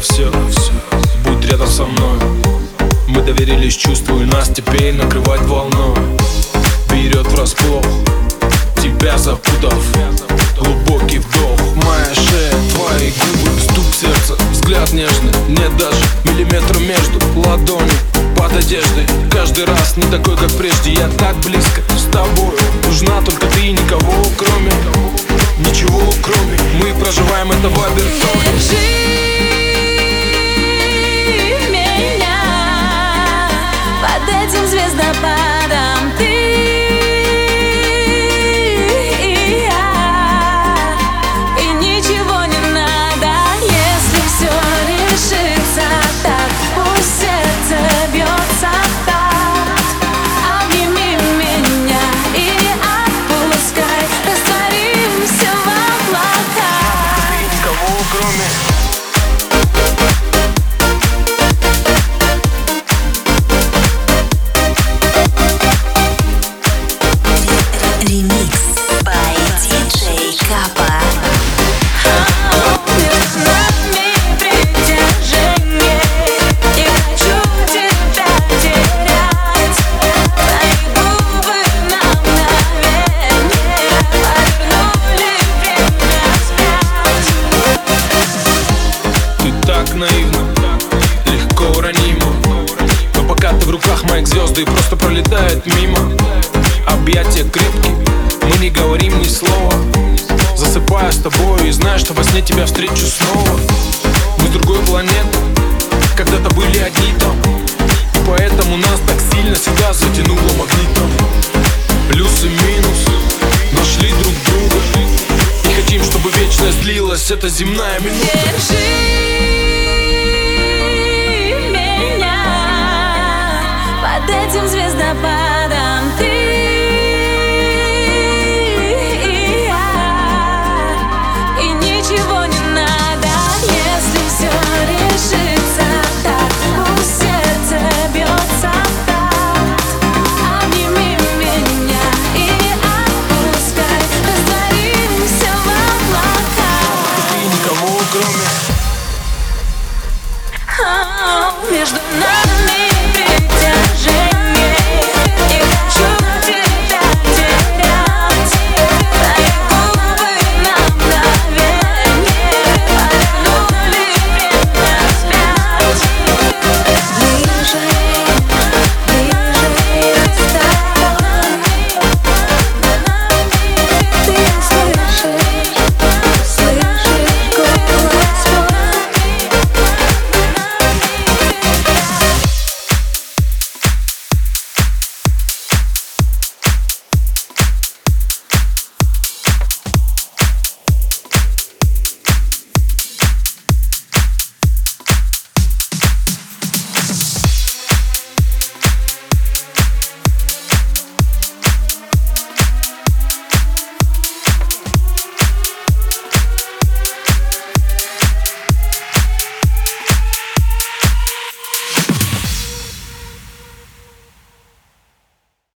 Все, будь рядом со мной. Мы доверились чувству и нас теперь накрывать волной. Берет врасплох, тебя запутав. Глубокий вдох, моя шея, твои губы Стук сердца, взгляд нежный Нет даже миллиметра между ладонью под одеждой. Каждый раз не такой, как прежде. Я так близко с тобой. Нужна только ты и никого, кроме Ничего, кроме. Мы проживаем это в обертоне звезды просто пролетают мимо. Объятия крепкие, мы не говорим ни слова. Засыпаю с тобой и знаю, что во сне тебя встречу снова. Мы с другой планеты, когда-то были одни там. И поэтому нас так сильно сюда затянуло магнитом. Плюс и минус, нашли друг друга. И хотим, чтобы вечность длилась, эта земная минута Держи этим звездопадом. Ты и я И ничего не надо, если все решится так Пусть сердце бьется в такт Обними меня и отпускай Растворимся в облаках. Ты никого, кроме Между нами